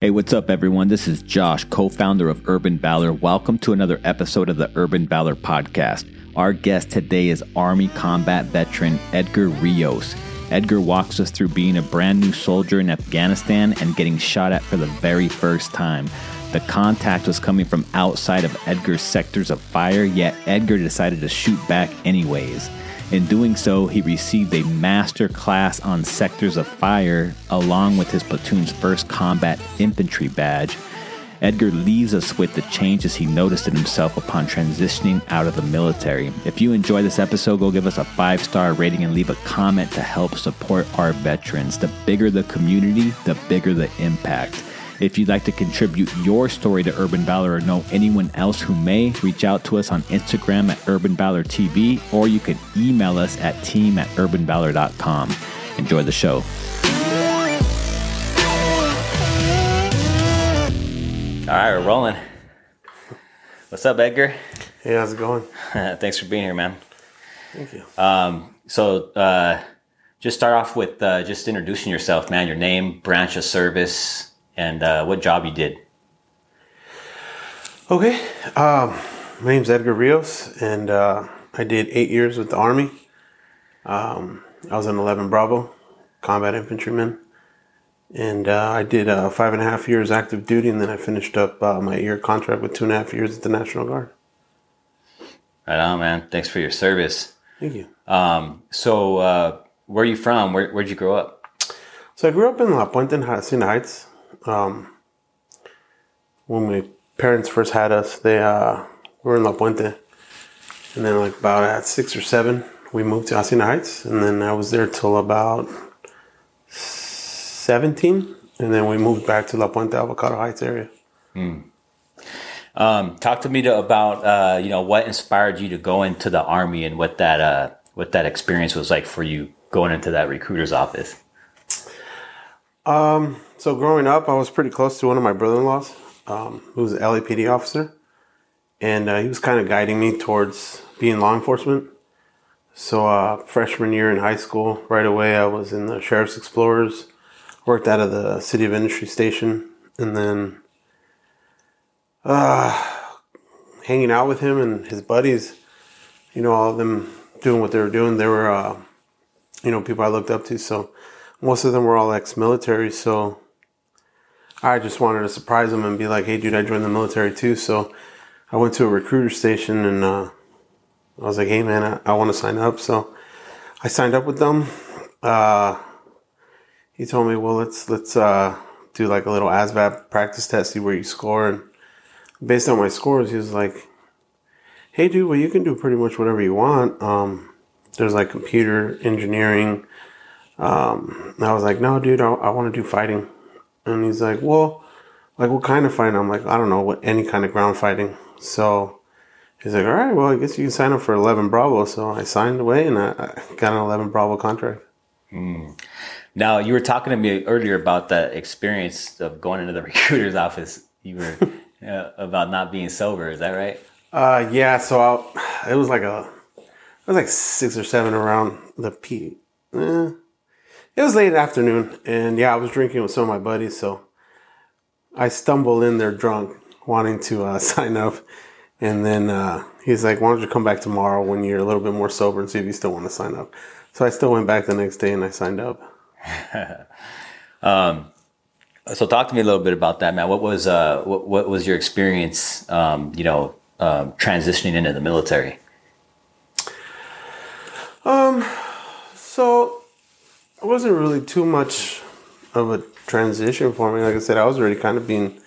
Hey, what's up, everyone? This is Josh, co founder of Urban Valor. Welcome to another episode of the Urban Valor podcast. Our guest today is Army combat veteran Edgar Rios. Edgar walks us through being a brand new soldier in Afghanistan and getting shot at for the very first time. The contact was coming from outside of Edgar's sectors of fire, yet Edgar decided to shoot back anyways. In doing so, he received a master class on sectors of fire along with his platoon's first combat infantry badge. Edgar leaves us with the changes he noticed in himself upon transitioning out of the military. If you enjoy this episode, go give us a five star rating and leave a comment to help support our veterans. The bigger the community, the bigger the impact. If you'd like to contribute your story to Urban Valor or know anyone else who may, reach out to us on Instagram at Urban Valor TV or you can email us at team at urbanvalor.com. Enjoy the show. All right, we're rolling. What's up, Edgar? Hey, how's it going? Thanks for being here, man. Thank you. Um, so, uh, just start off with uh, just introducing yourself, man. Your name, branch of service, and uh, what job you did. Okay. Um, my name's Edgar Rios, and uh, I did eight years with the Army. Um, I was an 11 Bravo combat infantryman, and uh, I did uh, five and a half years active duty, and then I finished up uh, my year contract with two and a half years at the National Guard. Right on, man. Thanks for your service. Thank you. Um, so, uh, where are you from? Where, where'd you grow up? So I grew up in La Puente in Hacienda Heights. Um, when my parents first had us, they uh, were in La Puente, and then like about at six or seven, we moved to Hacienda Heights, and then I was there till about seventeen, and then we moved back to La Puente Avocado Heights area. Hmm. Um, talk to me to, about uh, you know what inspired you to go into the army and what that uh, what that experience was like for you going into that recruiter's office. Um, so growing up, I was pretty close to one of my brother-in-laws, um, who was an LAPD officer, and uh, he was kind of guiding me towards being law enforcement. So uh, freshman year in high school, right away, I was in the Sheriff's Explorers, worked out of the City of Industry Station, and then uh, hanging out with him and his buddies. You know, all of them doing what they were doing. They were, uh, you know, people I looked up to. So most of them were all ex-military. So I just wanted to surprise him and be like, hey, dude, I joined the military too. So I went to a recruiter station and uh, I was like, hey, man, I, I want to sign up. So I signed up with them. Uh, he told me, well, let's let's uh, do like a little ASVAB practice test, see where you score. And based on my scores, he was like, hey, dude, well, you can do pretty much whatever you want. Um, there's like computer engineering. Um, I was like, no, dude, I, I want to do fighting. And he's like, well, like what kind of fighting? I'm like, I don't know, what any kind of ground fighting. So he's like, all right, well, I guess you can sign up for 11 Bravo. So I signed away and I, I got an 11 Bravo contract. Hmm. Now you were talking to me earlier about that experience of going into the recruiter's office. You were uh, about not being sober. Is that right? Uh, yeah. So I, it was like a, it was like six or seven around the P. Eh, it was late afternoon, and yeah, I was drinking with some of my buddies, so I stumbled in there drunk, wanting to uh, sign up, and then uh, he's like, "Why don't you come back tomorrow when you're a little bit more sober and see if you still want to sign up?" So I still went back the next day and I signed up. um, so talk to me a little bit about that, man. What was uh, what, what was your experience? Um, you know, um, transitioning into the military. Um. So it wasn't really too much of a transition for me. Like I said, I was already kind of being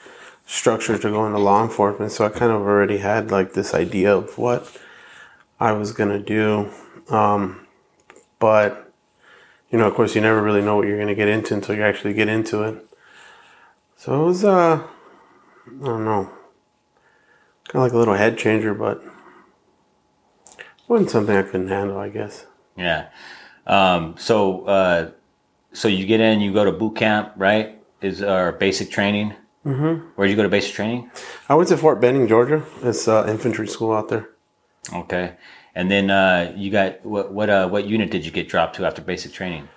structured to go into law enforcement, so I kind of already had like this idea of what I was gonna do. Um, but you know, of course, you never really know what you're gonna get into until you actually get into it. So it was, uh, I don't know, kind of like a little head changer, but wasn't something I couldn't handle, I guess. Yeah. Um, so, uh, so you get in, you go to boot camp, right? Is our basic training. Mm-hmm. Where'd you go to basic training? I went to Fort Benning, Georgia. It's uh, infantry school out there. Okay, and then uh, you got what? What? Uh, what unit did you get dropped to after basic training?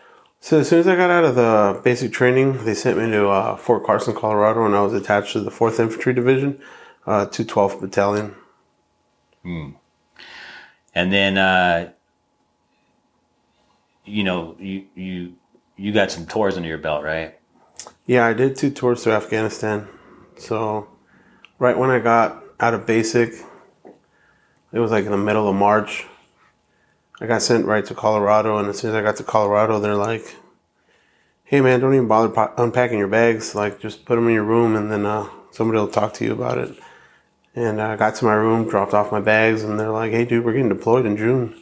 So as soon as I got out of the basic training, they sent me to uh, Fort Carson, Colorado, and I was attached to the Fourth Infantry Division, uh, 212th Battalion. Hmm. And then, uh, you know, you you you got some tours under your belt, right? Yeah, I did two tours to Afghanistan. So right when I got out of basic, it was like in the middle of March. I got sent right to Colorado, and as soon as I got to Colorado, they're like, "Hey, man, don't even bother pa- unpacking your bags. Like, just put them in your room, and then uh, somebody will talk to you about it." And I got to my room, dropped off my bags, and they're like, "Hey, dude, we're getting deployed in June."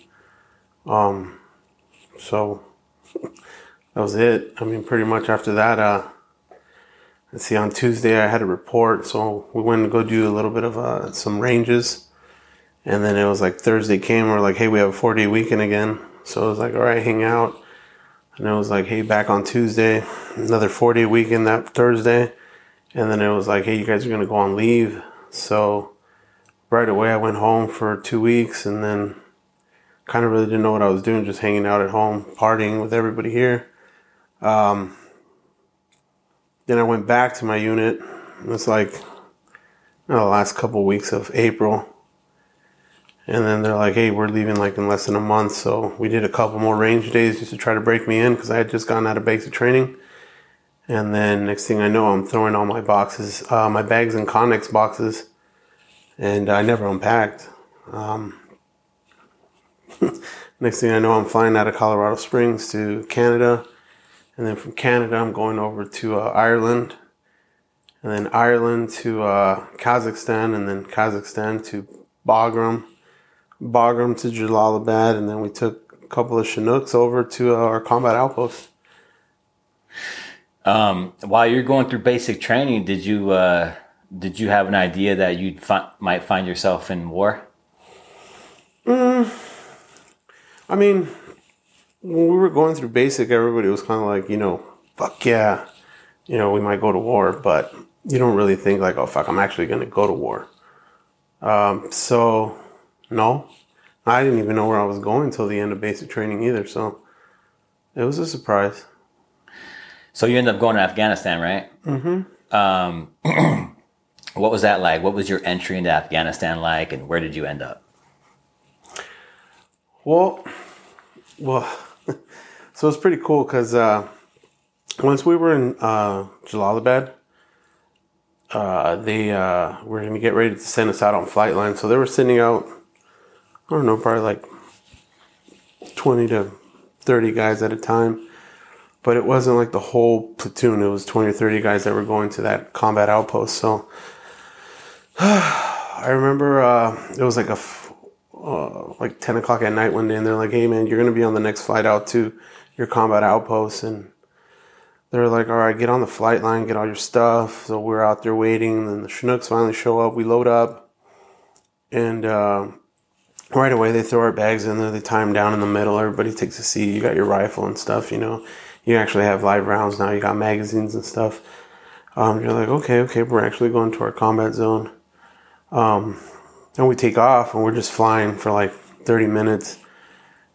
Um, so that was it. I mean, pretty much after that, uh, let's see, on Tuesday I had a report, so we went to go do a little bit of uh, some ranges. And then it was like Thursday came, we're like, hey, we have a four day weekend again. So it was like, all right, hang out. And it was like, hey, back on Tuesday, another four day weekend that Thursday. And then it was like, hey, you guys are going to go on leave. So right away I went home for two weeks and then kind of really didn't know what I was doing, just hanging out at home, partying with everybody here. Um, then I went back to my unit. It was like you know, the last couple weeks of April. And then they're like, hey, we're leaving like in less than a month. So we did a couple more range days just to try to break me in because I had just gotten out of basic training. And then next thing I know, I'm throwing all my boxes, uh, my bags in Connex boxes. And I never unpacked. Um, next thing I know, I'm flying out of Colorado Springs to Canada. And then from Canada, I'm going over to uh, Ireland. And then Ireland to uh, Kazakhstan. And then Kazakhstan to Bagram. Bagram to Jalalabad. And then we took a couple of Chinooks over to uh, our combat outpost. Um, while you're going through basic training, did you uh, did you have an idea that you fi- might find yourself in war? I mean, when we were going through basic, everybody was kind of like, you know, fuck yeah, you know, we might go to war, but you don't really think like, oh fuck, I'm actually going to go to war. Um, so, no, I didn't even know where I was going until the end of basic training either. So, it was a surprise. So you ended up going to Afghanistan, right? Mm-hmm. Um, what was that like? What was your entry into Afghanistan like, and where did you end up? Well, well, so it's pretty cool because uh, once we were in uh, Jalalabad, uh, they uh, were going to get ready to send us out on flight line. So they were sending out, I don't know, probably like 20 to 30 guys at a time. But it wasn't like the whole platoon. It was 20 or 30 guys that were going to that combat outpost. So I remember uh, it was like a uh, like 10 o'clock at night one day, and they're like, "Hey man, you're gonna be on the next flight out to your combat outpost." And they're like, "All right, get on the flight line, get all your stuff." So we're out there waiting, and then the Chinooks finally show up. We load up, and uh, right away they throw our bags in there. They tie them down in the middle. Everybody takes a seat. You got your rifle and stuff. You know, you actually have live rounds now. You got magazines and stuff. Um, you're like, okay, okay, we're actually going to our combat zone. Um, and we take off and we're just flying for like 30 minutes.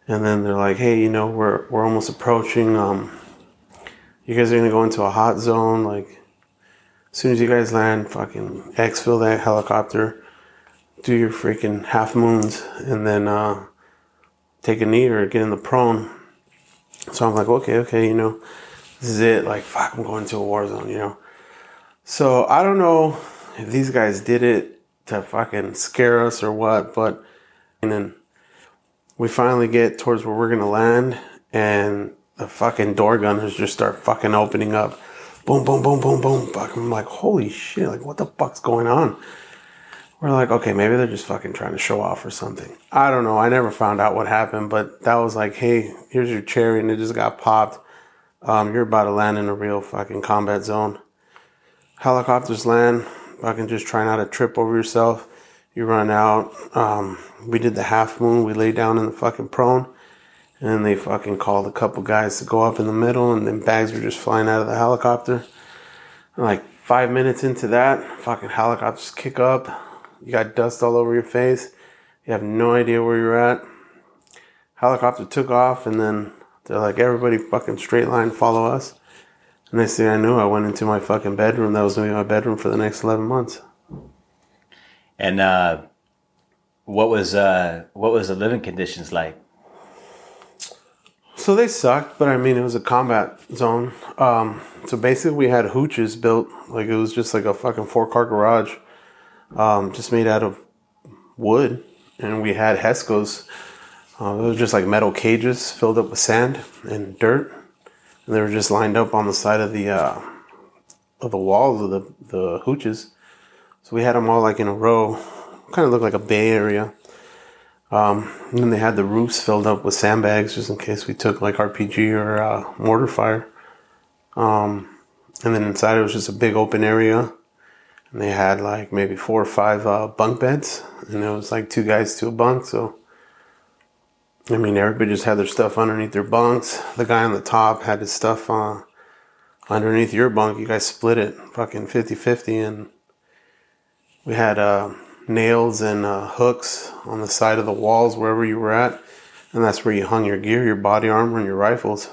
And then they're like, hey, you know, we're, we're almost approaching. Um, you guys are to go into a hot zone. Like, as soon as you guys land, fucking exfil that helicopter, do your freaking half moons, and then uh, take a knee or get in the prone. So I'm like, okay, okay, you know, this is it. Like, fuck, I'm going to a war zone, you know. So I don't know if these guys did it to fucking scare us or what, but and then we finally get towards where we're gonna land, and the fucking door gunners just start fucking opening up. Boom, boom, boom, boom, boom. Fuck. I'm like, holy shit, like what the fuck's going on? We're like, okay, maybe they're just fucking trying to show off or something. I don't know. I never found out what happened, but that was like, hey, here's your cherry, and it just got popped. Um, you're about to land in a real fucking combat zone. Helicopters land, fucking just try not to trip over yourself. You run out. Um, we did the half moon. We lay down in the fucking prone. And then they fucking called a couple guys to go up in the middle, and then bags were just flying out of the helicopter. And like five minutes into that, fucking helicopters kick up. You got dust all over your face. You have no idea where you're at. Helicopter took off, and then They're like, everybody fucking straight line, follow us. And next thing I knew, I went into my fucking bedroom. That was gonna be my bedroom for the next eleven months. And uh, what was uh, what was the living conditions like? So they sucked, but I mean, it was a combat zone. Um, so basically, we had hooches built like it was just like a fucking four car garage, um, just made out of wood, and we had Hescos. Uh, they were just like metal cages filled up with sand and dirt, and they were just lined up on the side of the uh, of the walls of the the hooches. So we had them all like in a row, kind of looked like a bay area. Um, and then they had the roofs filled up with sandbags just in case we took like RPG or uh, mortar fire. Um, and then inside it was just a big open area. And they had like maybe four or five uh, bunk beds. And it was like two guys to a bunk. So, I mean, everybody just had their stuff underneath their bunks. The guy on the top had his stuff uh, underneath your bunk. You guys split it fucking 50 50. And we had. Uh, nails and uh, hooks on the side of the walls wherever you were at, and that's where you hung your gear, your body armor, and your rifles.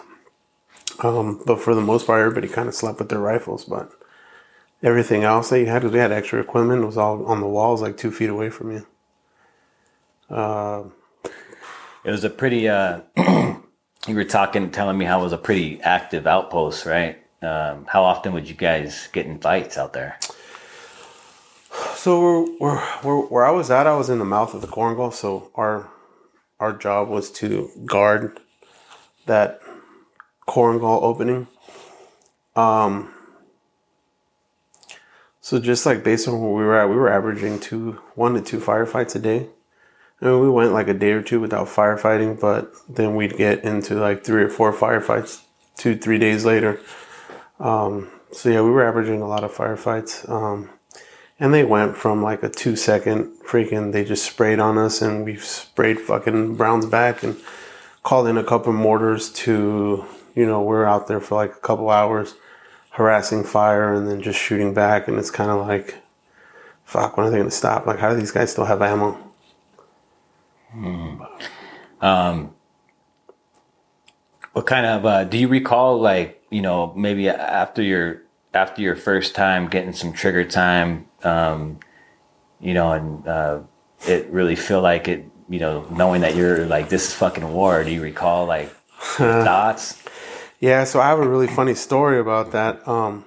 Um, but for the most part, everybody kind of slept with their rifles. But everything else that you had, because we had extra equipment, was all on the walls, like two feet away from you. It was a pretty. Uh, you were talking, telling me how it was a pretty active outpost, right? Um, how often would you guys get in fights out there? So where, where, where I was at, I was in the mouth of the Korengal. So our our job was to guard that Korengal opening. Um. So just like based on where we were at, we were averaging two, one to two firefights a day. I mean, we went like a day or two without firefighting, but then we'd get into like three or four firefights two, three days later. Um, so yeah, we were averaging a lot of firefights. Um, and they went from like a two second freaking, they just sprayed on us and we sprayed fucking Browns back and called in a couple mortars to, you know, we're out there for like a couple hours harassing fire and then just shooting back. And it's kind of like, fuck, when are they going to stop? Like, how do these guys still have ammo? Hmm. Um, what kind of, uh, do you recall like, you know, maybe after your, after your first time getting some trigger time, um, you know, and uh, it really feel like it, you know, knowing that you're like this is fucking war. Do you recall like thoughts? Yeah, so I have a really funny story about that. Um,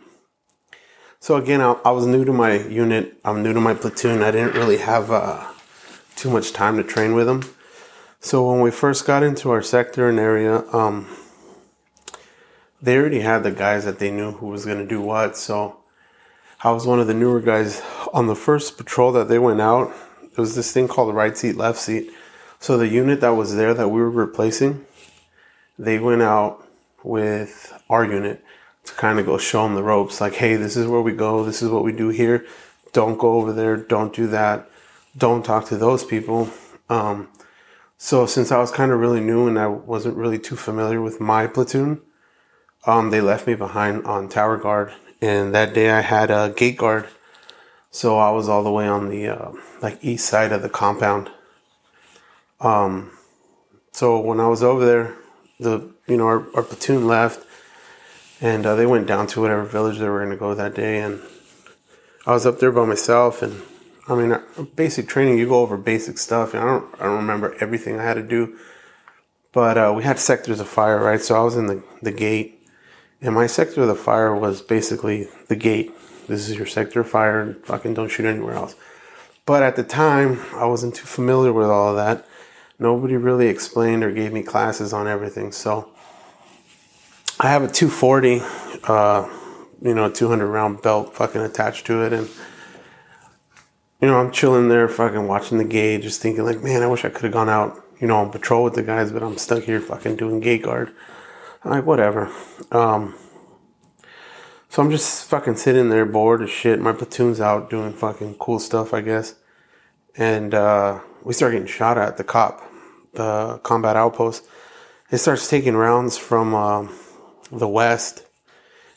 so again, I, I, was new to my unit. I'm new to my platoon. I didn't really have uh, too much time to train with them. So when we first got into our sector and area, um, they already had the guys that they knew who was going to do what. So I was one of the newer guys on the first patrol that they went out. It was this thing called the right seat, left seat. So the unit that was there that we were replacing, they went out with our unit to kind of go show them the ropes. Like, hey, this is where we go. This is what we do here. Don't go over there. Don't do that. Don't talk to those people. Um, so since I was kind of really new and I wasn't really too familiar with my platoon, um, they left me behind on tower guard and that day I had a gate guard, so I was all the way on the uh, like east side of the compound. Um, so when I was over there, the you know our, our platoon left, and uh, they went down to whatever village they were going to go that day, and I was up there by myself, and I mean basic training, you go over basic stuff, I don't I don't remember everything I had to do, but uh, we had sectors of fire, right? So I was in the the gate and my sector of the fire was basically the gate. This is your sector of fire, and fucking don't shoot anywhere else. But at the time, I wasn't too familiar with all of that. Nobody really explained or gave me classes on everything. So I have a 240, uh, you know, 200 round belt fucking attached to it. And, you know, I'm chilling there, fucking watching the gate, just thinking, like, man, I wish I could have gone out, you know, on patrol with the guys, but I'm stuck here fucking doing gate guard. I'm like, whatever. Um, so I'm just fucking sitting there bored as shit. My platoon's out doing fucking cool stuff, I guess. And uh, we start getting shot at the cop, the combat outpost. It starts taking rounds from uh, the west.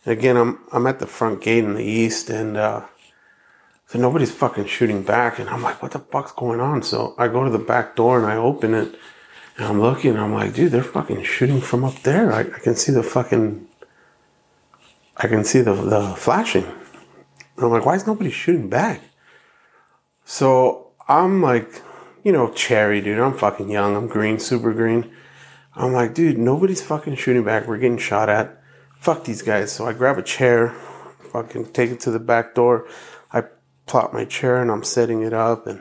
And again, I'm I'm at the front gate in the east, and uh, so nobody's fucking shooting back. And I'm like, what the fuck's going on? So I go to the back door and I open it, And I'm looking, And I'm like, dude, they're fucking shooting from up there. I, I can see the fucking, I can see the, the flashing. And I'm like, why is nobody shooting back? So I'm like, you know, cherry, dude. I'm fucking young. I'm green, super green. I'm like, dude, nobody's fucking shooting back. We're getting shot at. Fuck these guys. So I grab a chair, fucking take it to the back door. Plop my chair and I'm setting it up. And,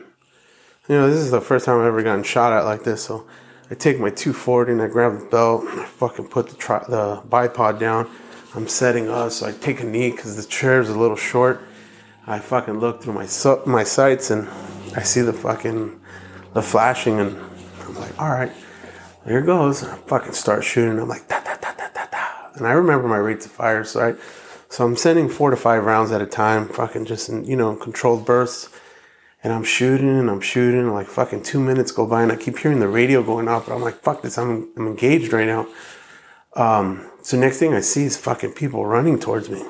you know, this is the first time I've ever gotten shot at like this. So I take my 240 and I grab the belt. and I fucking put the, tri- the bipod down. I'm setting up. So I take a knee because the chair is a little short. I fucking look through my, my sights and I see the fucking, the flashing and I'm like, all right here goes. I fucking start shooting. I'm like, da, da, da, da, da, da. And I remember my rates of fire. So I, so I'm sending four to five rounds at a time, fucking just in, you know, controlled bursts. And I'm shooting and I'm shooting. Like fucking two minutes go by and I keep hearing the radio going off. But I'm like, fuck this. I'm, I'm engaged right now. Um, so next thing I see is fucking people running towards me.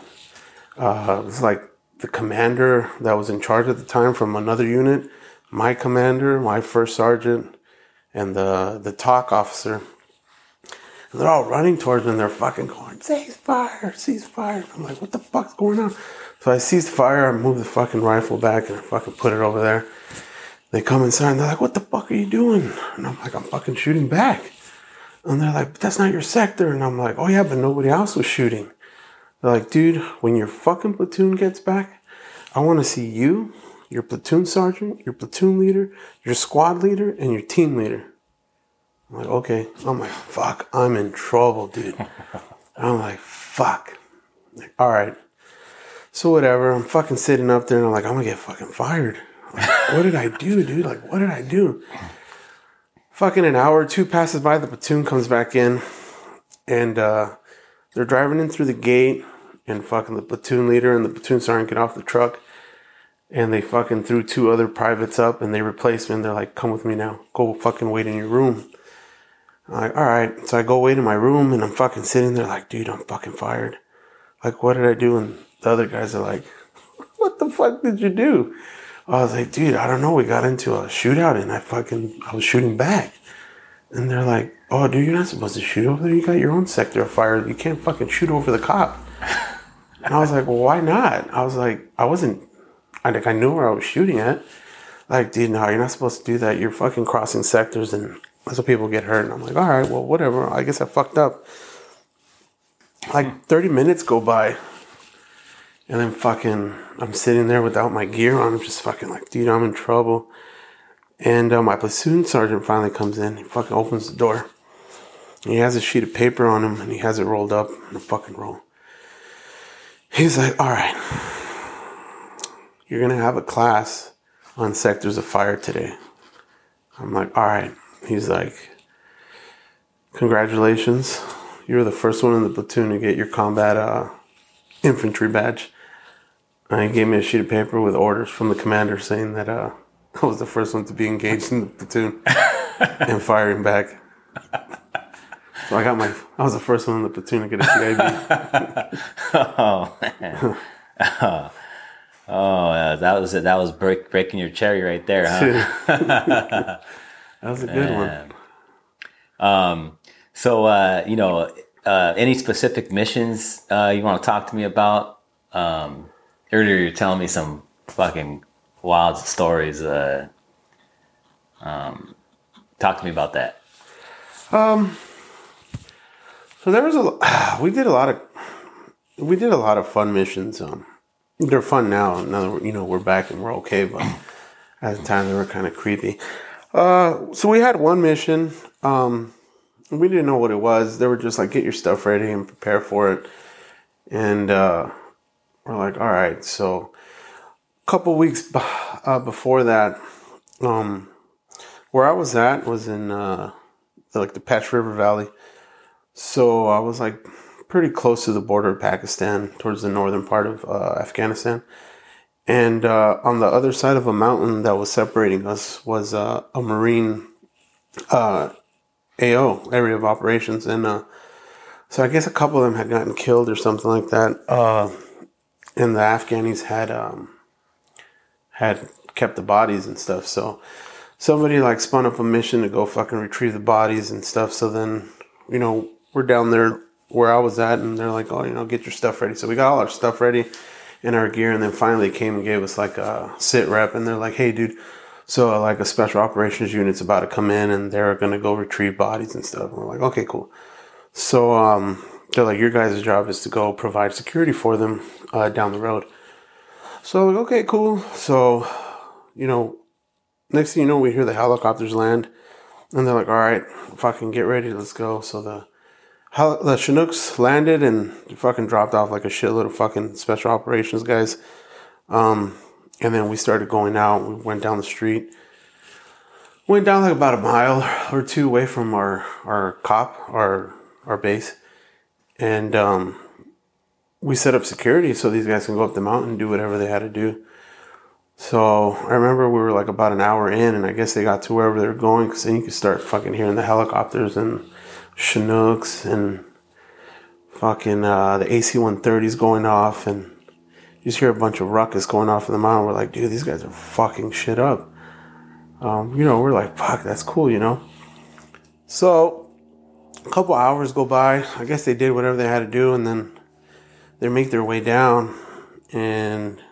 Uh, it's like the commander that was in charge at the time from another unit, my commander, my first sergeant, and the the TOC officer. And they're all running towards me and they're fucking going, cease fire, cease fire. I'm like, what the fuck's going on? So I ceased fire, I move the fucking rifle back and I fucking put it over there. They come inside and they're like, what the fuck are you doing? And I'm like, I'm fucking shooting back. And they're like, that's not your sector. And I'm like, oh yeah, but nobody else was shooting. They're like, dude, when your fucking platoon gets back, I want to see you your platoon sergeant, your platoon leader, your squad leader, and your team leader. I'm like, okay. I'm like, fuck, I'm in trouble, dude. I'm like, fuck. Like, all right. So whatever. I'm fucking sitting up there and I'm like, I'm gonna get fucking fired. Like, what did I do, dude? Like, what did I do? Fucking an hour or two passes by, the platoon comes back in, and uh, they're driving in through the gate, and fucking the platoon leader and the platoon sergeant get off the truck and they fucking threw two other privates up and they replaced me and they're like, come with me now. Go fucking wait in your room. I'm like, all right. So I go wait in my room and I'm fucking sitting there like, dude, I'm fucking fired. Like, what did I do? And the other guys are like, what the fuck did you do? I was like, dude, I don't know. We got into a shootout and I fucking, I was shooting back. And they're like, oh, dude, you're not supposed to shoot over there. You got your own sector of fire. You can't fucking shoot over the cop. And I was like, well, why not? I was like, I wasn't I like I knew where I was shooting at. Like, dude, no, you're not supposed to do that. You're fucking crossing sectors, and how people get hurt. And I'm like, all right, well, whatever. I guess I fucked up. Like 30 minutes go by, and then fucking, I'm sitting there without my gear on. I'm just fucking like, dude, I'm in trouble. And uh, my platoon sergeant finally comes in. He fucking opens the door. He has a sheet of paper on him, and he has it rolled up in a fucking roll. He's like, all right you're going to have a class on sectors of fire today. I'm like, all right. He's like, congratulations. You're the first one in the platoon to get your combat uh, infantry badge. And he gave me a sheet of paper with orders from the commander saying that uh, I was the first one to be engaged in the platoon and firing back. So I got my, I was the first one in the platoon to get a CIB. oh, man. Oh, uh, that was it. That was break, breaking your cherry right there, huh? That was a good one. Um, so uh, you know, uh, any specific missions uh, you want to talk to me about? Um, earlier, you're telling me some fucking wild stories. Uh, um, talk to me about that. Um, so there was a we did a lot of we did a lot of fun missions. Um, they're fun now. Now that you know we're back and we're okay, but at the time they were kind of creepy. Uh, so we had one mission. Um, we didn't know what it was. They were just like, get your stuff ready and prepare for it. And uh, we're like, all right. So a couple weeks b- uh, before that, um, where I was at was in uh, like the Pech River Valley. So I was like pretty close to the border of Pakistan, towards the northern part of uh, Afghanistan. And uh, on the other side of a mountain that was separating us was uh, a Marine uh, AO, area of operations. And uh, so I guess a couple of them had gotten killed or something like that. Uh, and the Afghanis had um, had kept the bodies and stuff. So somebody like spun up a mission to go fucking retrieve the bodies and stuff. So then, you know, we're down there where I was at, and they're like, "Oh, you know, get your stuff ready." So we got all our stuff ready and our gear, and then finally came and gave us like a sit rep, and they're like, "Hey, dude." So uh, like a special operations unit's about to come in and they're gonna go retrieve bodies and stuff. And we're like, okay, cool. So um, they're like, your guys' job is to go provide security for them uh, down the road. So like, okay, cool. So, you know, next thing you know, we hear the helicopters land, and they're like, all right, fucking get ready, let's go. So the the Chinooks landed and fucking dropped off like a shitload of fucking special operations guys. Um, and then we started going out. We went down the street. Went down like about a mile or two away from our our cop, our our base, and um, we set up security so these guys can go up the mountain and do whatever they had to do. So I remember we were like about an hour in, and I guess they got to wherever they were going because then you could start fucking hearing the helicopters and Chinooks and fucking uh, the AC 130s going off, and you just hear a bunch of ruckus going off in the mountain. We're like, dude, these guys are fucking shit up. Um, you know, we're like, fuck, that's cool, you know. So a couple hours go by. I guess they did whatever they had to do, and then they make their way down, and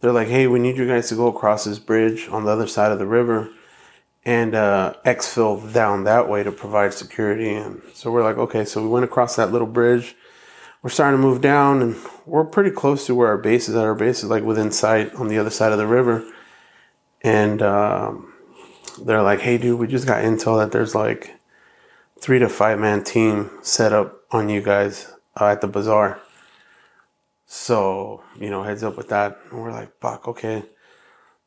they're like, hey, we need you guys to go across this bridge on the other side of the river and uh, exfil down that way to provide security. And so we're like, okay, so we went across that little bridge we're starting to move down and we're pretty close to where our base is at. Our base is like within sight on the other side of the river. And um, they're like, hey, dude, we just got intel that there's like three to five man team set up on you guys uh, at the bazaar. So, you know, heads up with that. And we're like, fuck, okay.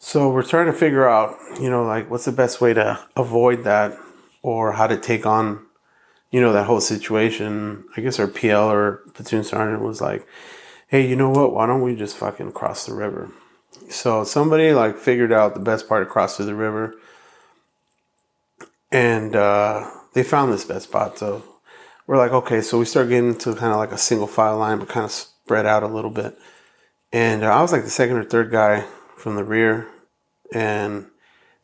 So we're trying to figure out, you know, like what's the best way to avoid that or how to take on you know, that whole situation, I guess our PL or platoon sergeant was like, hey, you know what? Why don't we just fucking cross the river? So somebody like figured out the best part to cross through the river. And uh, they found this best spot. So we're like, okay, so we start getting into kind of like a single file line, but kind of spread out a little bit. And uh, I was like the second or third guy from the rear. And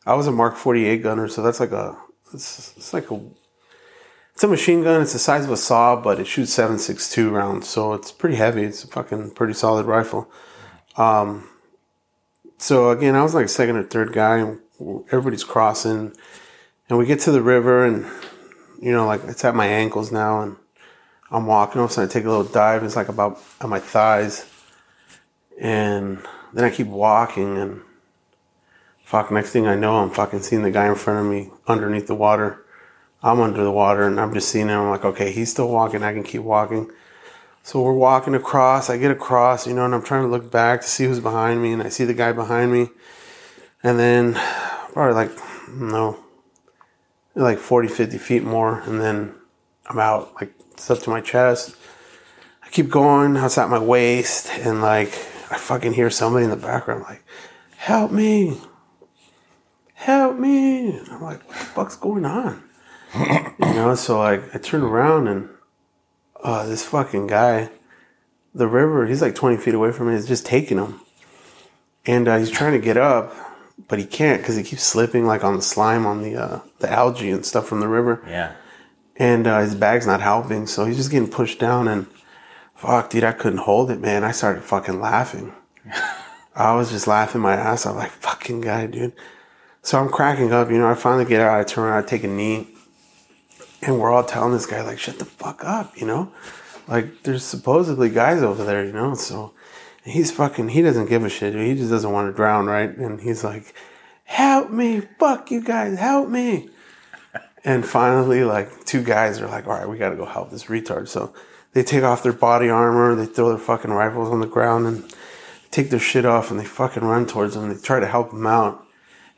I was a Mark 48 gunner. So that's like a, it's, it's like a it's a machine gun. It's the size of a saw, but it shoots 7.62 rounds, so it's pretty heavy. It's a fucking pretty solid rifle. Um, so again, I was like second or third guy, and everybody's crossing, and we get to the river, and you know, like it's at my ankles now, and I'm walking. All of a sudden, I take a little dive. It's like about at my thighs, and then I keep walking, and fuck. Next thing I know, I'm fucking seeing the guy in front of me underneath the water I'm under the water and I'm just seeing him. I'm like, okay, he's still walking. I can keep walking. So we're walking across. I get across, you know, and I'm trying to look back to see who's behind me. And I see the guy behind me. And then probably like, no, like 40, 50 feet more. And then I'm out, like, it's up to my chest. I keep going. It's at my waist. And like, I fucking hear somebody in the background, like, help me. Help me. And I'm like, what the fuck's going on? you know, so like I turn around and uh, this fucking guy, the river, he's like 20 feet away from me, is just taking him. And uh, he's trying to get up, but he can't because he keeps slipping like on the slime, on the uh, the algae and stuff from the river. Yeah. And uh, his bag's not helping, so he's just getting pushed down. And fuck, dude, I couldn't hold it, man. I started fucking laughing. I was just laughing my ass off, like fucking guy, dude. So I'm cracking up, you know. I finally get out. I turn around, I take a knee and we're all telling this guy like shut the fuck up you know like there's supposedly guys over there you know so he's fucking he doesn't give a shit he just doesn't want to drown right and he's like help me fuck you guys help me and finally like two guys are like all right we gotta go help this retard so they take off their body armor they throw their fucking rifles on the ground and take their shit off and they fucking run towards him they try to help them out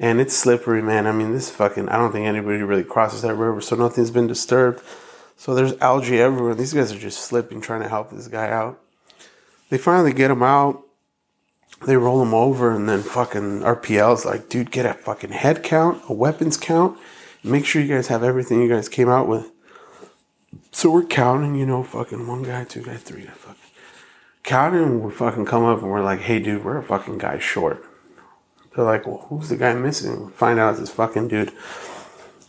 and it's slippery, man. I mean, this fucking, I don't think anybody really crosses that river, so nothing's been disturbed. So there's algae everywhere. These guys are just slipping, trying to help this guy out. They finally get him out. They roll him over, and then fucking RPL's like, dude, get a fucking head count, a weapons count. Make sure you guys have everything you guys came out with. So we're counting, you know, fucking one guy, two guy, three guy, fucking counting. We fucking come up and we're like, hey, dude, we're a fucking guy short they're like, well, who's the guy missing? Find out it's this fucking dude.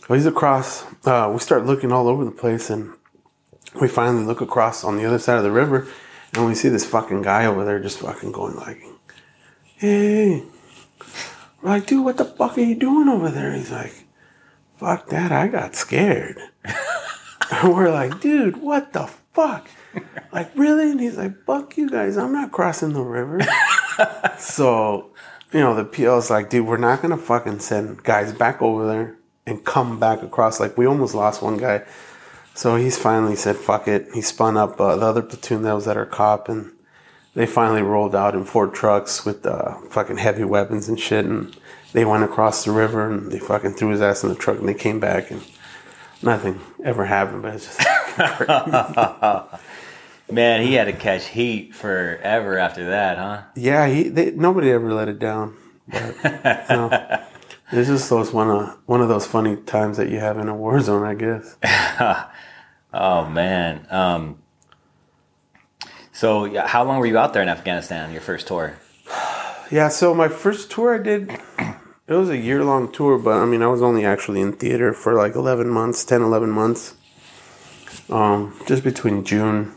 Well, he's across. Uh, we start looking all over the place, and we finally look across on the other side of the river, and we see this fucking guy over there just fucking going like, hey. We're like, dude, what the fuck are you doing over there? He's like, fuck that, I got scared. and we're like, dude, what the fuck? Like, really? And he's like, fuck you guys, I'm not crossing the river. so, you know, the PL's like, dude, we're not gonna fucking send guys back over there and come back across. Like, we almost lost one guy. So he's finally said, fuck it. He spun up uh, the other platoon that was at our cop and they finally rolled out in four trucks with uh, fucking heavy weapons and shit. And they went across the river and they fucking threw his ass in the truck and they came back and nothing ever happened. But it's just Man, he had to catch heat forever after that, huh? yeah, he they, nobody ever let it down. But you know, it's just those one of one of those funny times that you have in a war zone, I guess. Oh man. Um, so, how long were you out there in Afghanistan? Your first tour? Yeah, so my first tour I did, it was a year long tour, but I mean, I was only actually in theater for like 11 months, 10, 11 months. Um, just between June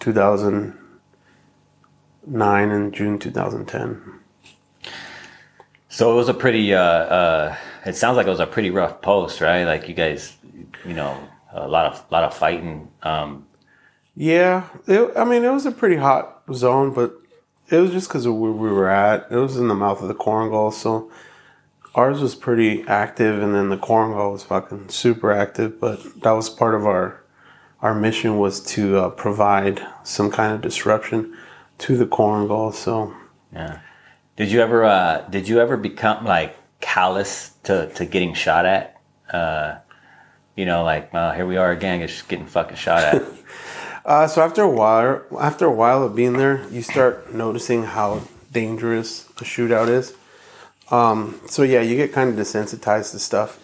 2009 and June 2010. So it was a pretty. Uh, uh, it sounds like it was a pretty rough post, right? Like you guys, you know, a lot of lot of fighting. Um, Yeah, it, I mean, it was a pretty hot zone, but it was just because of where we were at. It was in the mouth of the Korengal, so ours was pretty active, and then the Korengal was fucking super active. But that was part of our our mission was to uh, provide some kind of disruption to the Korengal. So yeah. Did you ever? Uh, did you ever become like callous to to getting shot at? Uh, you know, like well, here we are again, just getting fucking shot at. Uh, so after a while, after a while of being there, you start noticing how dangerous a shootout is. Um, so yeah, you get kind of desensitized to stuff.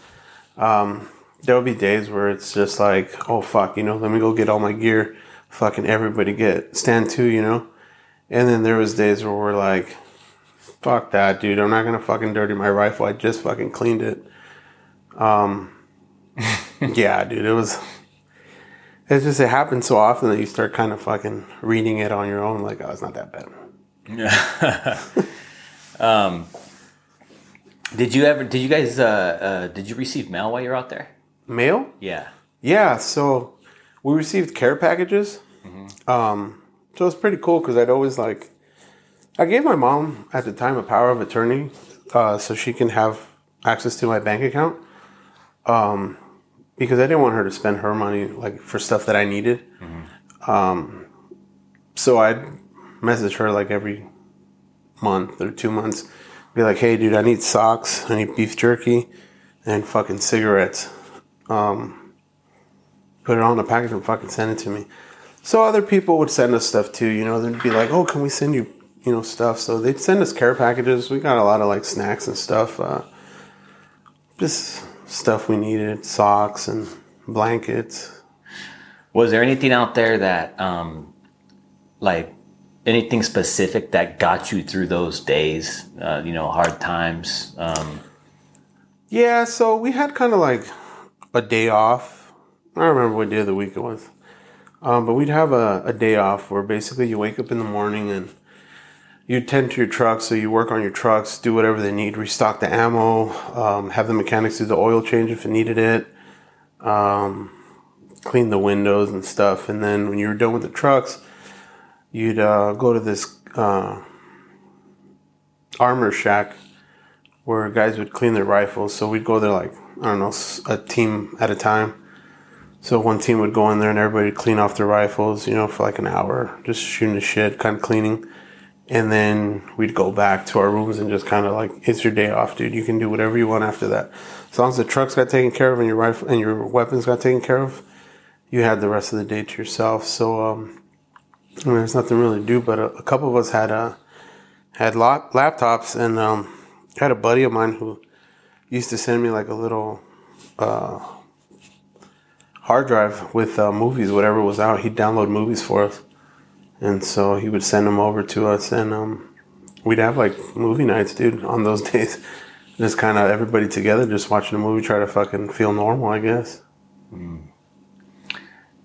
Um, there will be days where it's just like, oh fuck, you know, let me go get all my gear. Fucking everybody get stand to, you know. And then there was days where we're like, fuck that, dude. I'm not gonna fucking dirty my rifle. I just fucking cleaned it. Um, yeah, dude, it was. It's just it happens so often that you start kind of fucking reading it on your own, like, oh, it's not that bad. did you ever? Did you guys? Uh, uh, did you receive mail while you're out there? Mail? Yeah. Yeah, so we received care packages. Um, so it's pretty cool because I'd always like, I gave my mom at the time a power of attorney uh, so she can have access to my bank account. Um, because I didn't want her to spend her money like for stuff that I needed. Um, so I'd message her like every month or two months, be like, "Hey, dude, I need socks, I need beef jerky, and fucking cigarettes." Um, put it on a package and fucking send it to me. So other people would send us stuff too. You know, they'd be like, "Oh, can we send you, you know, stuff?" So they'd send us care packages. We got a lot of like snacks and stuff. Uh, just stuff we needed, socks and blankets. Was there anything out there that, um, like, anything specific that got you through those days? Uh, you know, hard times. Um, Yeah, so we had kind of like a day off. I don't remember what day of the week it was. Um, but we'd have a, a day off where basically you wake up in the morning and you tend to your trucks. So you work on your trucks, do whatever they need, restock the ammo, um, have the mechanics do the oil change if it needed it, um, clean the windows and stuff. And then when you were done with the trucks, you'd uh, go to this uh, armor shack where guys would clean their rifles. So we'd go there like I don't know a team at a time. So one team would go in there and everybody would clean off their rifles, you know, for like an hour, just shooting the shit, kind of cleaning. And then we'd go back to our rooms and just kind of like, it's your day off, dude. You can do whatever you want after that. As long as the trucks got taken care of and your rifle and your weapons got taken care of, you had the rest of the day to yourself. So um, I mean, there's nothing really to do. But a, a couple of us had uh, had lap- laptops, and um, had a buddy of mine who used to send me like a little uh, hard drive with uh, movies, whatever was out. He'd download movies for us, and so he would send them over to us, and um, we'd have like movie nights, dude, on those days. Just kind of everybody together, just watching a movie, try to fucking feel normal, I guess.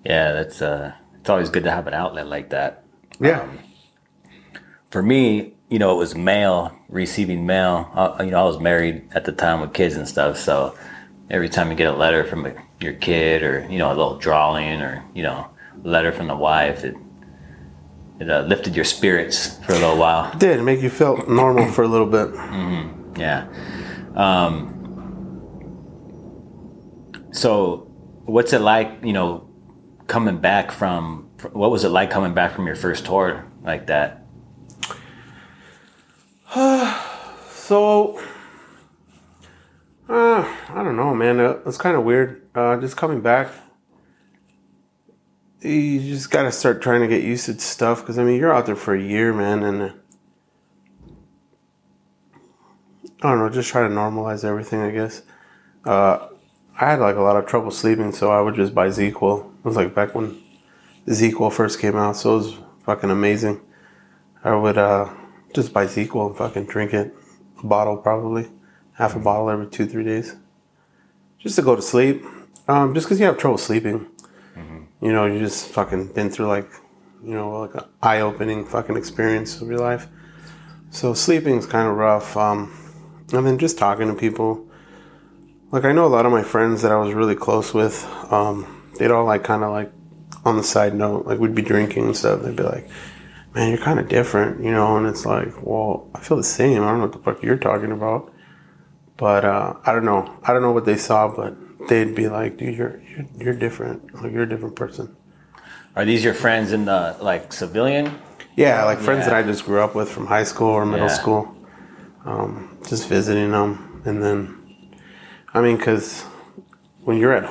Yeah, that's uh, it's always good to have an outlet like that. Yeah. Um, for me, you know, it was mail, receiving mail. Uh, you know, I was married at the time with kids and stuff, so every time you get a letter from a, your kid, or you know, a little drawing, or you know, a letter from the wife, it it uh, lifted your spirits for a little while. It did make you feel normal for a little bit. Yeah. Um, so, what's it like? You know, coming back from what was it like coming back from your first tour like that? So, uh, I don't know, man. It's kind of weird. Uh, just coming back, you just got to start trying to get used to stuff. Because I mean, you're out there for a year, man, and I don't know. Just try to normalize everything. I guess. Uh, I had like a lot of trouble sleeping, so I would just buy ZzzQuil. It was like back when ZzzQuil first came out, so it was fucking amazing. I would uh, just buy ZzzQuil and fucking drink it, a bottle probably, half a bottle every two three days, just to go to sleep. Um, just because you have trouble sleeping, you know, you just fucking been through like, you know, like an eye opening fucking experience of your life. So sleeping's kind of rough. Um, and then just talking to people. Like I know a lot of my friends that I was really close with. Um, they'd all like kind of like on the side note, like we'd be drinking and stuff. They'd be like, "Man, you're kind of different," you know. And it's like, well, I feel the same. I don't know what the fuck you're talking about. But uh, I don't know. I don't know what they saw, but they'd be like, "Dude, you're you're, you're different. Like you're a different person." Are these your friends in the like civilian? Yeah, like friends Yeah. that I just grew up with from high school or middle Yeah. school. Um, just visiting them, and then, I mean, because when you're at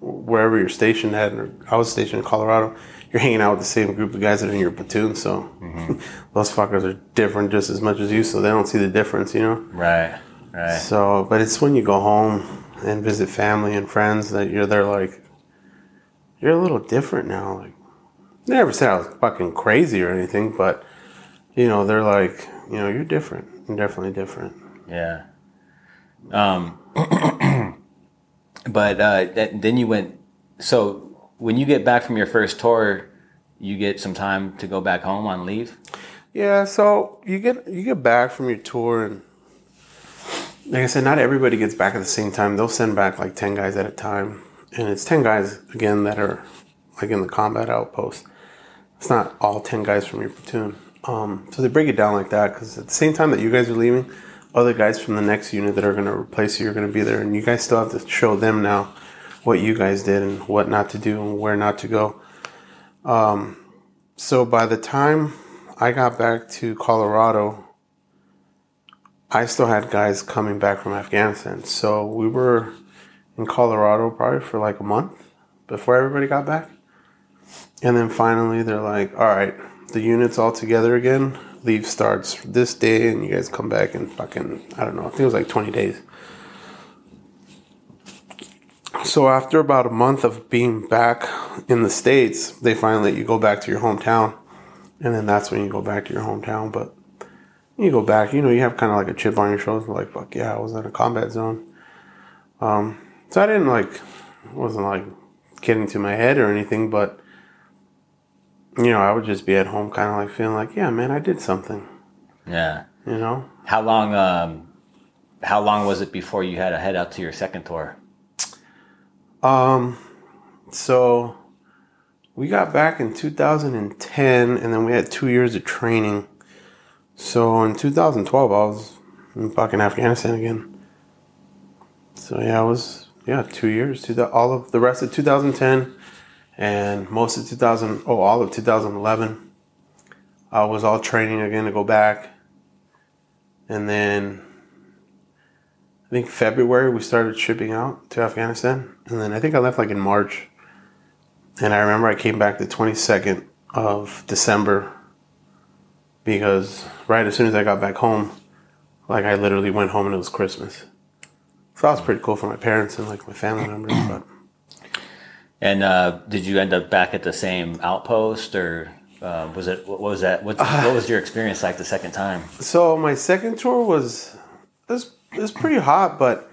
wherever you're stationed at, or I was stationed in Colorado, you're hanging out with the same group of guys that are in your platoon. So those fuckers are different just as much as you, so they don't see the difference, you know. Right. Right. So, but it's when you go home and visit family and friends that you're there like, you're a little different now. Like, they never said I was fucking crazy or anything, but you know, they're like, you know, you're different. You're definitely different. Yeah. Um, but uh, th- then you went. So when you get back from your first tour, you get some time to go back home on leave. Yeah, so you get you get back from your tour and like I said, not everybody gets back at the same time. They'll send back like ten guys at a time. And it's ten guys again that are like in the combat outpost. It's not all ten guys from your platoon. Um, so they break it down like that because at the same time that you guys are leaving, other guys from the next unit that are going to replace you are going to be there, and you guys still have to show them now what you guys did and what not to do and where not to go. Um, so by the time I got back to Colorado, I still had guys coming back from Afghanistan. So we were in Colorado probably for like a month before everybody got back. And then finally they're like, all right, the unit's all together again. Leave starts this day, and you guys come back in fucking, I don't know, I think it was like 20 days. So after about a month of being back in the States, they finally let you go back to your hometown. And then that's when you go back to your hometown. But you go back, you know, you have kind of like a chip on your shoulder, like, fuck yeah, I was in a combat zone. Um, so I didn't like, wasn't like getting to my head or anything, but you know, I would just be at home, kind of like feeling like, yeah, man, I did something. Yeah. You know, How long? Um, how long was it before you had to head out to your second tour? Um, so we got back in 2010, and then we had two years of training. So in 2012, I was in fucking Afghanistan again. So yeah, I was yeah two years. Two, all of the rest of 2010 and most of 2000. Oh, all of 2011. I was all training again to go back, and then I think February we started shipping out to Afghanistan, and then I think I left like in March. And I remember I came back the 22nd of December because right as soon as I got back home, like I literally went home and it was Christmas. So that was pretty cool for my parents and like my family members. But And uh, did you end up back at the same outpost, or Uh, was it? What was that? What, what was your experience like the second time? So my second tour was it was, it was pretty hot, but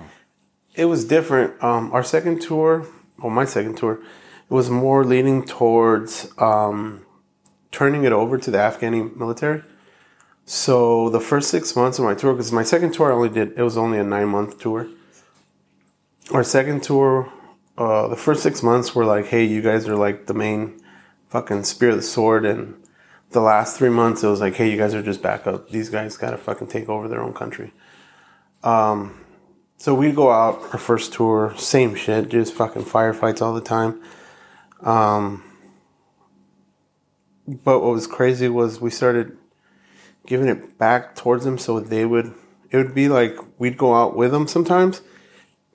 it was different. Um, our second tour, well, my second tour, it was more leaning towards um, turning it over to the Afghani military. So the first six months of my tour, because my second tour I only did, it was only a nine month tour. Our second tour, uh, the first six months were like, hey, you guys are like the main fucking spear of the sword, and the last three months it was like, hey, you guys are just back up. These guys gotta fucking take over their own country. Um, so we'd go out our first tour, same shit, just fucking firefights all the time. Um, but what was crazy was we started giving it back towards them so they would it would be like we'd go out with them sometimes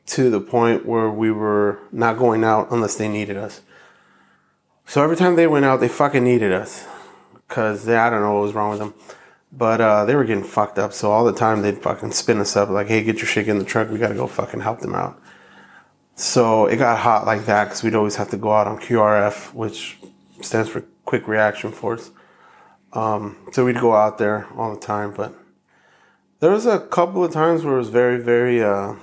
to the point where we were not going out unless they needed us. So every time they went out, they fucking needed us because they, I don't know what was wrong with them, but uh, they were getting fucked up. So all the time they'd fucking spin us up like, "Hey, get your shit in the truck. We got to go fucking help them out." So it got hot like that because we'd always have to go out on QRF, which stands for Quick Reaction Force. Um, so we'd go out there all the time, but there was a couple of times where it was very, very uh,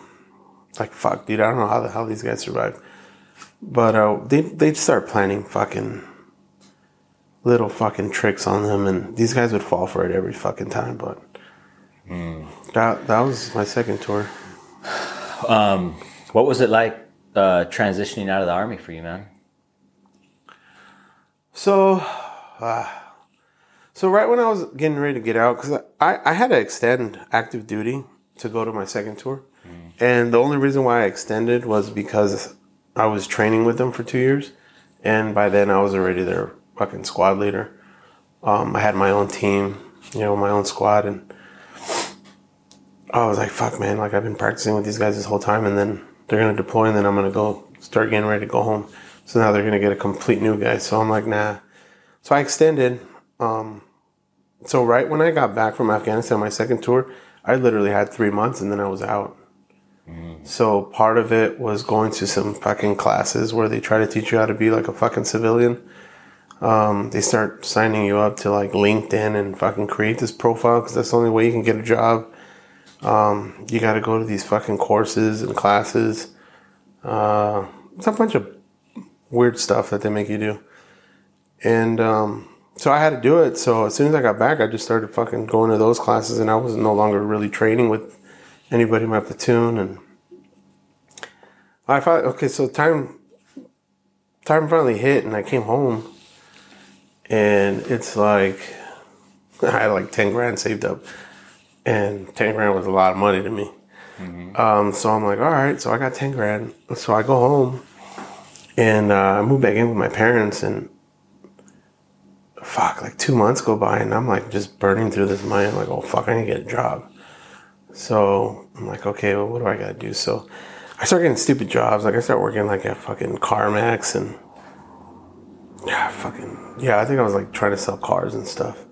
like fuck, dude. I don't know how the hell these guys survived, but uh, they they'd start planning fucking little fucking tricks on them, and these guys would fall for it every fucking time. But mm. that that was my second tour. Um, what was it like uh, transitioning out of the army for you, man? So. Uh, so right when I was getting ready to get out, because I, I had to extend active duty to go to my second tour, mm. and the only reason why I extended was because I was training with them for two years, and by then I was already their fucking squad leader. Um, I had my own team, you know, my own squad, and I was like, "Fuck, man! Like I've been practicing with these guys this whole time, and then they're gonna deploy, and then I'm gonna go start getting ready to go home. So now they're gonna get a complete new guy. So I'm like, nah. So I extended. Um, so right when I got back from Afghanistan, my second tour, I literally had three months and then I was out. So part of it was going to some fucking classes where they try to teach you how to be like a fucking civilian. Um, they start signing you up to like LinkedIn and fucking create this profile because that's the only way you can get a job. Um, you got to go to these fucking courses and classes. Uh, it's a bunch of weird stuff that they make you do. And um, so I had to do it. So as soon as I got back, I just started fucking going to those classes, and I was no longer really training with anybody in my platoon. And I thought, okay, so time time finally hit, and I came home, and it's like I had like ten grand saved up, and ten grand was a lot of money to me. Mm-hmm. Um, so I'm like, all right, so I got ten grand. So I go home, and uh, I move back in with my parents, and fuck, like two months go by and I'm like just burning through this money. I'm like, oh fuck, I need to get a job. So I'm like, okay, well, what do I gotta do? So I start getting stupid jobs. Like I start working like at fucking CarMax and yeah, fucking yeah. I think I was like trying to sell cars and stuff.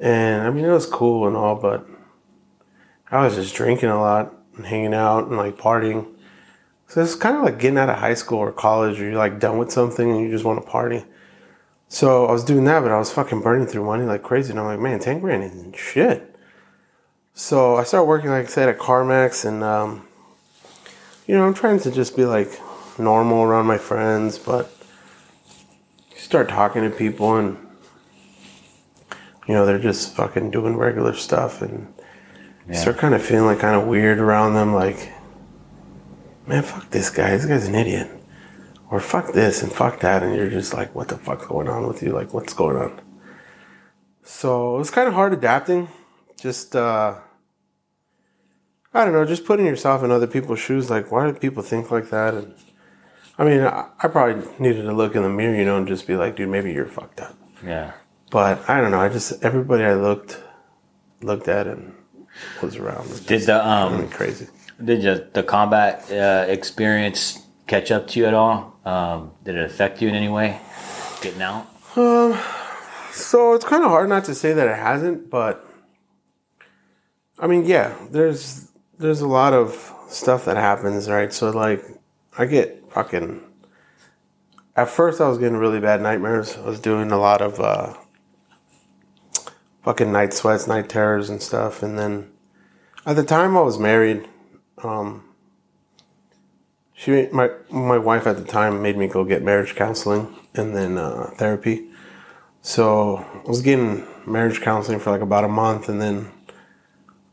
And I mean, it was cool and all, but I was just drinking a lot and hanging out and like partying. So it's kind of like getting out of high school or college, or you're like done with something and you just want to party. So I was doing that, but I was fucking burning through money like crazy. And I'm like, man, 10 grand isn't shit. So I started working, like I said, at CarMax. And, um, you know, I'm trying to just be like normal around my friends, but you start talking to people and, you know, they're just fucking doing regular stuff. And yeah. start kind of feeling like kind of weird around them. Like, man, fuck this guy. This guy's an idiot or fuck this and fuck that, and you're just like, what the fuck's going on with you? Like, what's going on? So it was kind of hard adapting. Just, uh, I don't know, just putting yourself in other people's shoes. Like, why do people think like that? And I mean, I, I probably needed to look in the mirror, you know, and just be like, dude, maybe you're fucked up. Yeah. But I don't know. I just everybody I looked looked at and was around. Did the um crazy? Did you, the combat uh, experience catch up to you at all? Um, did it affect you in any way getting out? Um, so it's kind of hard not to say that it hasn't, but I mean, yeah, there's there's a lot of stuff that happens, right? So like, I get fucking. At first, I was getting really bad nightmares. I was doing a lot of uh, fucking night sweats, night terrors, and stuff. And then at the time I was married, um, she my my wife at the time made me go get marriage counseling and then uh, therapy. So I was getting marriage counseling for like about a month, and then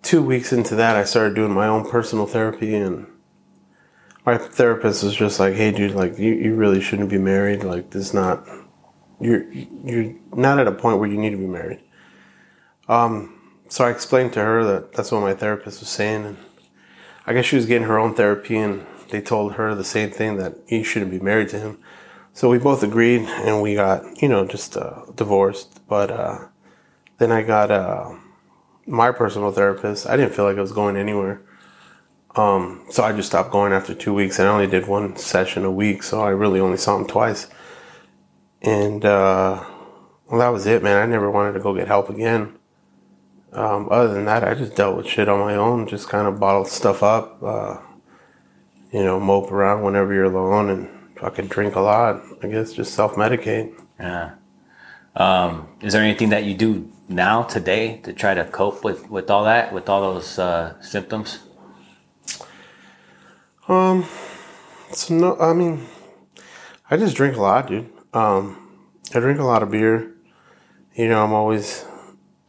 two weeks into that, I started doing my own personal therapy, and my therapist was just like, "Hey, dude, like you, you really shouldn't be married. Like this is not you're you're not at a point where you need to be married." Um, so I explained to her that that's what my therapist was saying, and I guess she was getting her own therapy, and they told her the same thing that you shouldn't be married to him. So we both agreed, and we got you know just uh, divorced. But uh, then I got uh, my personal therapist. I didn't feel like I was going anywhere. Um, so I just stopped going after two weeks, and I only did one session a week, so I really only saw him twice. And uh, well, that was it, man. I never wanted to go get help again. Um, other than that, I just dealt with shit on my own, just kind of bottled stuff up, uh, you know, mope around whenever you're alone and fucking drink a lot. I guess just self medicate. Yeah. Um, is there anything that you do now today to try to cope with, with all that, with all those uh, symptoms? Um, so no, I mean, I just drink a lot, dude. Um, I drink a lot of beer. You know, I'm always,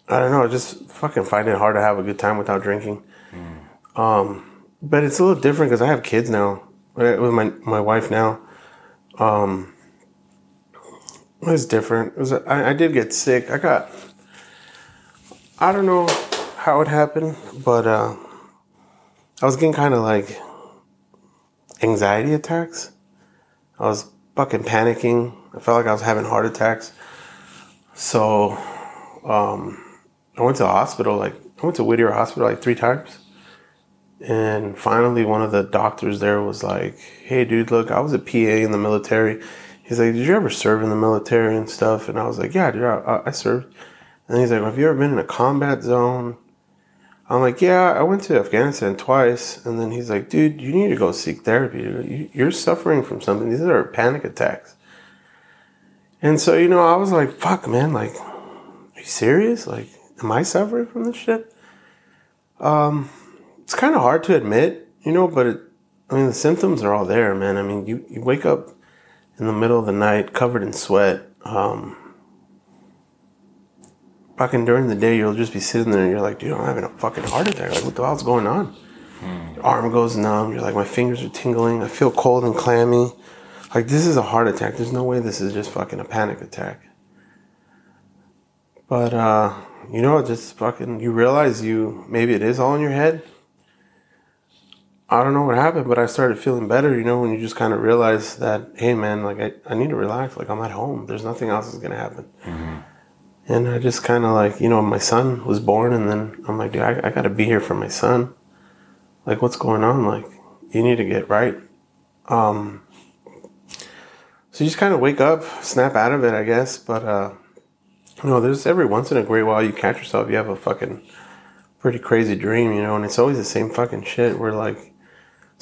I don't know, I just fucking find it hard to have a good time without drinking. Mm. Um, but it's a little different because I have kids now with my my wife now. Um, it's different. It was I, I did get sick. I got. I don't know how it happened, but uh, I was getting kind of like anxiety attacks. I was fucking panicking. I felt like I was having heart attacks. So um, I went to the hospital. Like I went to Whittier Hospital like three times. And finally, one of the doctors there was like, "Hey, dude, look, I was a PA in the military." He's like, "Did you ever serve in the military and stuff?" And I was like, "Yeah, dude, I, I served." And he's like, well, "Have you ever been in a combat zone?" I'm like, "Yeah, I went to Afghanistan twice." And then he's like, "Dude, you need to go seek therapy. You're suffering from something. These are panic attacks." And so, you know, I was like, "Fuck, man! Like, are you serious? Like, am I suffering from this shit?" Um it's kind of hard to admit, you know, but it, I mean, the symptoms are all there, man. I mean, you, you wake up in the middle of the night covered in sweat. Um, fucking during the day, you'll just be sitting there and you're like, dude, I'm having a fucking heart attack. Like, what the hell's going on? Hmm. Your arm goes numb. You're like, my fingers are tingling. I feel cold and clammy. Like, this is a heart attack. There's no way this is just fucking a panic attack. But, uh, you know, just fucking, you realize you, maybe it is all in your head I don't know what happened, but I started feeling better, you know, when you just kind of realize that, hey, man, like, I, I need to relax. Like, I'm at home. There's nothing else that's going to happen. Mm-hmm. And I just kind of like, you know, my son was born, and then I'm like, dude, I, I got to be here for my son. Like, what's going on? Like, you need to get right. Um, so you just kind of wake up, snap out of it, I guess. But, uh, you know, there's every once in a great while you catch yourself, you have a fucking pretty crazy dream, you know, and it's always the same fucking shit where, like,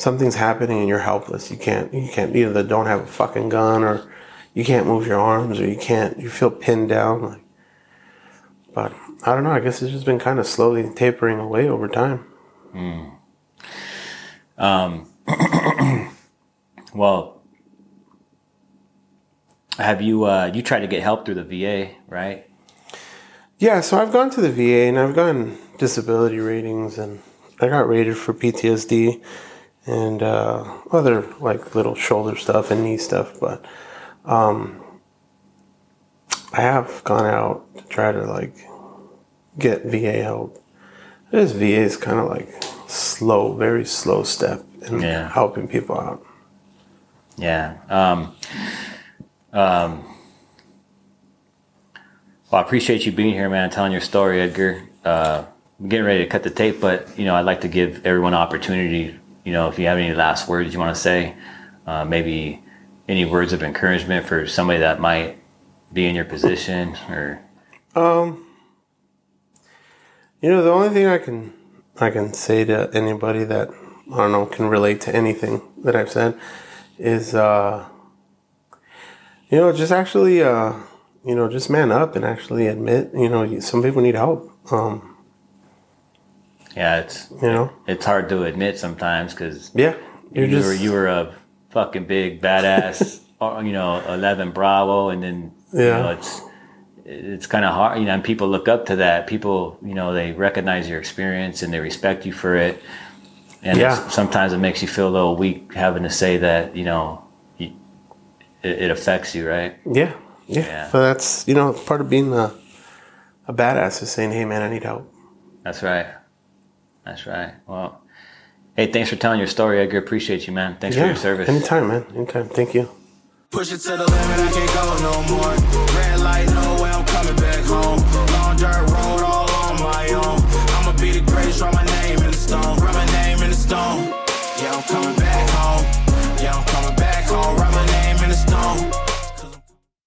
something's happening and you're helpless. You can't you can't either don't have a fucking gun or you can't move your arms or you can't you feel pinned down like but I don't know, I guess it's just been kind of slowly tapering away over time. Mm. Um well have you uh you tried to get help through the VA, right? Yeah, so I've gone to the VA and I've gotten disability ratings and I got rated for PTSD and uh, other like little shoulder stuff and knee stuff. But um, I have gone out to try to like get VA help. This VA is kind of like slow, very slow step in yeah. helping people out. Yeah. Um, um, well, I appreciate you being here, man, telling your story, Edgar. Uh, I'm getting ready to cut the tape, but you know, I'd like to give everyone an opportunity you know, if you have any last words you want to say, uh, maybe any words of encouragement for somebody that might be in your position or. Um, you know, the only thing I can I can say to anybody that I don't know can relate to anything that I've said is, uh, you know, just actually uh, you know, just man up and actually admit, you know, some people need help. Um, yeah, it's you know, it's hard to admit sometimes because yeah, you just, were you were a fucking big badass, uh, you know, eleven Bravo, and then yeah. you know it's it's kind of hard, you know, and people look up to that. People, you know, they recognize your experience and they respect you for it. And yeah. sometimes it makes you feel a little weak having to say that, you know, you, it, it, affects you, right? Yeah, yeah. yeah. But that's, you know, part of being a, a badass is saying, hey, man, I need help. That's right. That's right. Well, hey, thanks for telling your story, Edgar. Appreciate you, man. Thanks yeah, for your service. Anytime, man. Anytime. Thank you. Push it to the limit, I can't go no more. Red light, no